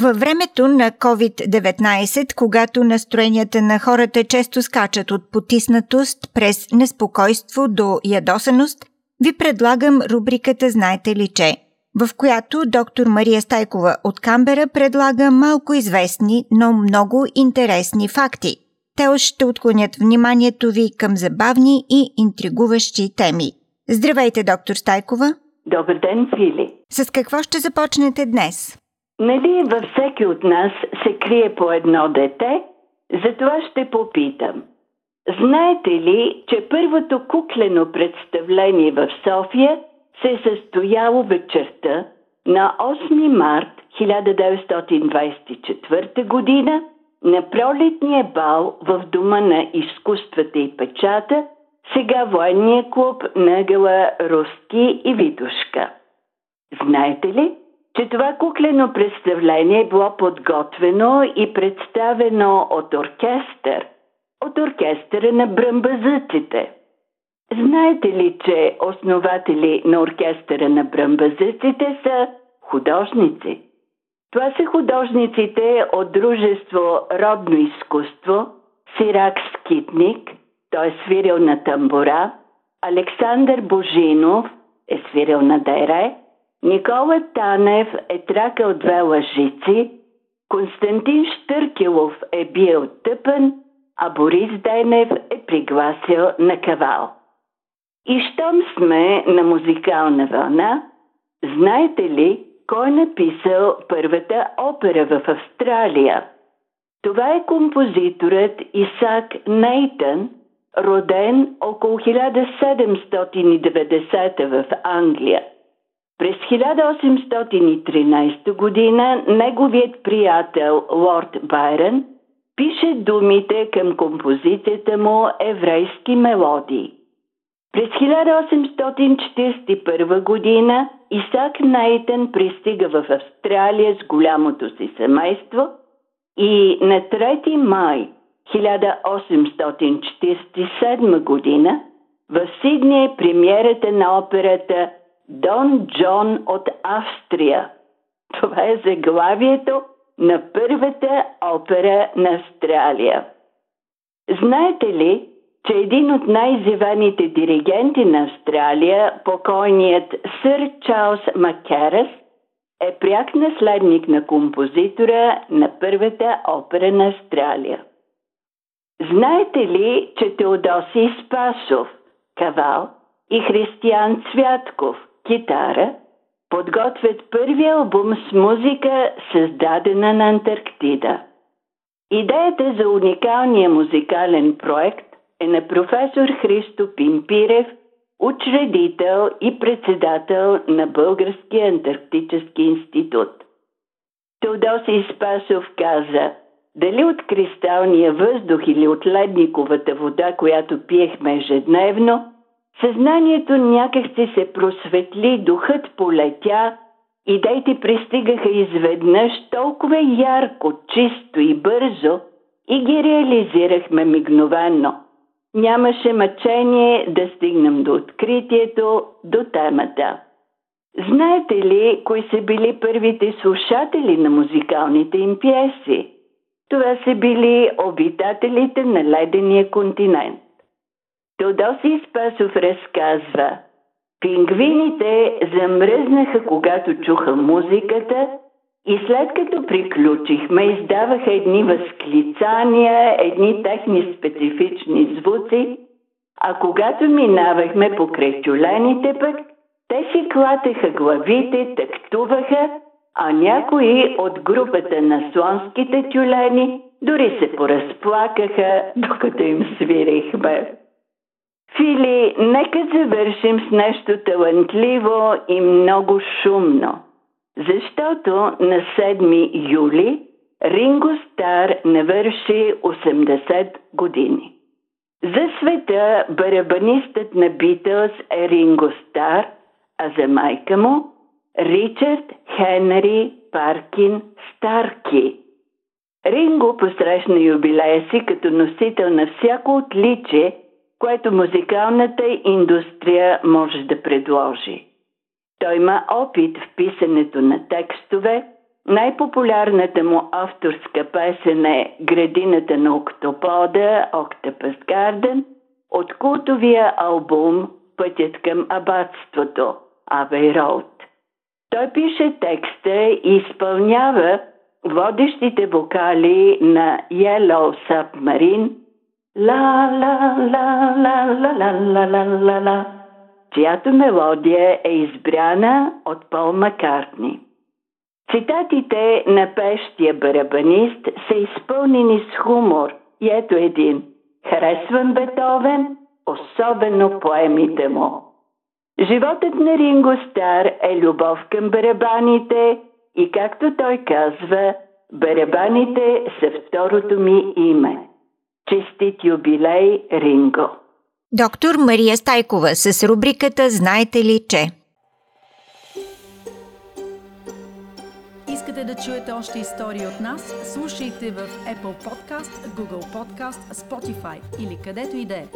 във времето на COVID-19, когато настроенията на хората често скачат от потиснатост през неспокойство до ядосаност, ви предлагам рубриката Знаете ли че? в която доктор Мария Стайкова от Камбера предлага малко известни, но много интересни факти. Те ще отклонят вниманието ви към забавни и интригуващи теми. Здравейте, доктор Стайкова! Добър ден, Фили! С какво ще започнете днес? Нали във всеки от нас се крие по едно дете? Затова ще попитам. Знаете ли, че първото куклено представление в София се е състояло вечерта на 8 март 1924 година на пролетния бал в Дома на изкуствата и печата, сега военния клуб на ъгъла Руски и Витушка. Знаете ли, че това куклено представление е било подготвено и представено от оркестър, от оркестъра на бръмбазъците. Знаете ли, че основатели на оркестъра на бръмбазъците са художници? Това са художниците от дружество Родно изкуство, Сирак Скитник, той е свирил на тамбура, Александър Божинов е свирил на дайре, Никола Танев е тракал две лъжици, Константин Штъркилов е бил тъпен, а Борис Денев е пригласил на кавал. И щом сме на музикална вълна, знаете ли кой написал първата опера в Австралия? Това е композиторът Исак Нейтън, роден около 1790 в Англия – през 1813 година неговият приятел Лорд Байрон пише думите към композицията му Еврейски мелодии. През 1841 година Исак Нейтън пристига в Австралия с голямото си семейство и на 3 май 1847 година в Сидни е премиерата на операта Дон Джон от Австрия. Това е заглавието на първата опера на Австралия. Знаете ли, че един от най-зеваните диригенти на Австралия, покойният сър Чарлз Маккерас, е пряк наследник на композитора на първата опера на Австралия. Знаете ли, че Теодоси Спасов, Кавал и Християн Цвятков – китара подготвят първи албум с музика, създадена на Антарктида. Идеята за уникалния музикален проект е на професор Христо Пимпирев, учредител и председател на Българския антарктически институт. Теодосий Спасов каза, дали от кристалния въздух или от ледниковата вода, която пиехме ежедневно – Съзнанието някак си се просветли, духът полетя, идеите пристигаха изведнъж толкова ярко, чисто и бързо и ги реализирахме мигновено. Нямаше мъчение да стигнем до откритието, до темата. Знаете ли, кои са били първите слушатели на музикалните им пиеси? Това са били обитателите на ледения континент. Теодосий Спасов разказва Пингвините замръзнаха, когато чуха музиката и след като приключихме, издаваха едни възклицания, едни техни специфични звуци, а когато минавахме покрай тюлените пък, те си клатеха главите, тактуваха, а някои от групата на слонските тюлени дори се поразплакаха, докато им свирихме. Фили, нека завършим с нещо талантливо и много шумно, защото на 7 юли Ринго Стар навърши 80 години. За света барабанистът на Битълс е Ринго Стар, а за майка му Ричард Хенри Паркин Старки. Ринго посрещна юбилея си като носител на всяко отличие, което музикалната индустрия може да предложи. Той има опит в писането на текстове, най-популярната му авторска песен е Градината на октопода, Octopus Garden, от култовия албум Пътят към абатството, Abbey Road. Той пише текста и изпълнява водещите вокали на Yellow Submarine Ла, ла, ла, ла, ла, ла, ла, ла, ла, ла, чиято мелодия е избрана от Пол Маккартни. Цитатите на пещия барабанист са изпълнени с хумор и ето един. Харесвам Бетовен, особено поемите му. Животът на Ринго Стар е любов към барабаните и както той казва, барабаните са второто ми име. Честит юбилей, Ринго! Доктор Мария Стайкова с рубриката Знаете ли, че? Искате да чуете още истории от нас? Слушайте в Apple Podcast, Google Podcast, Spotify или където и да е.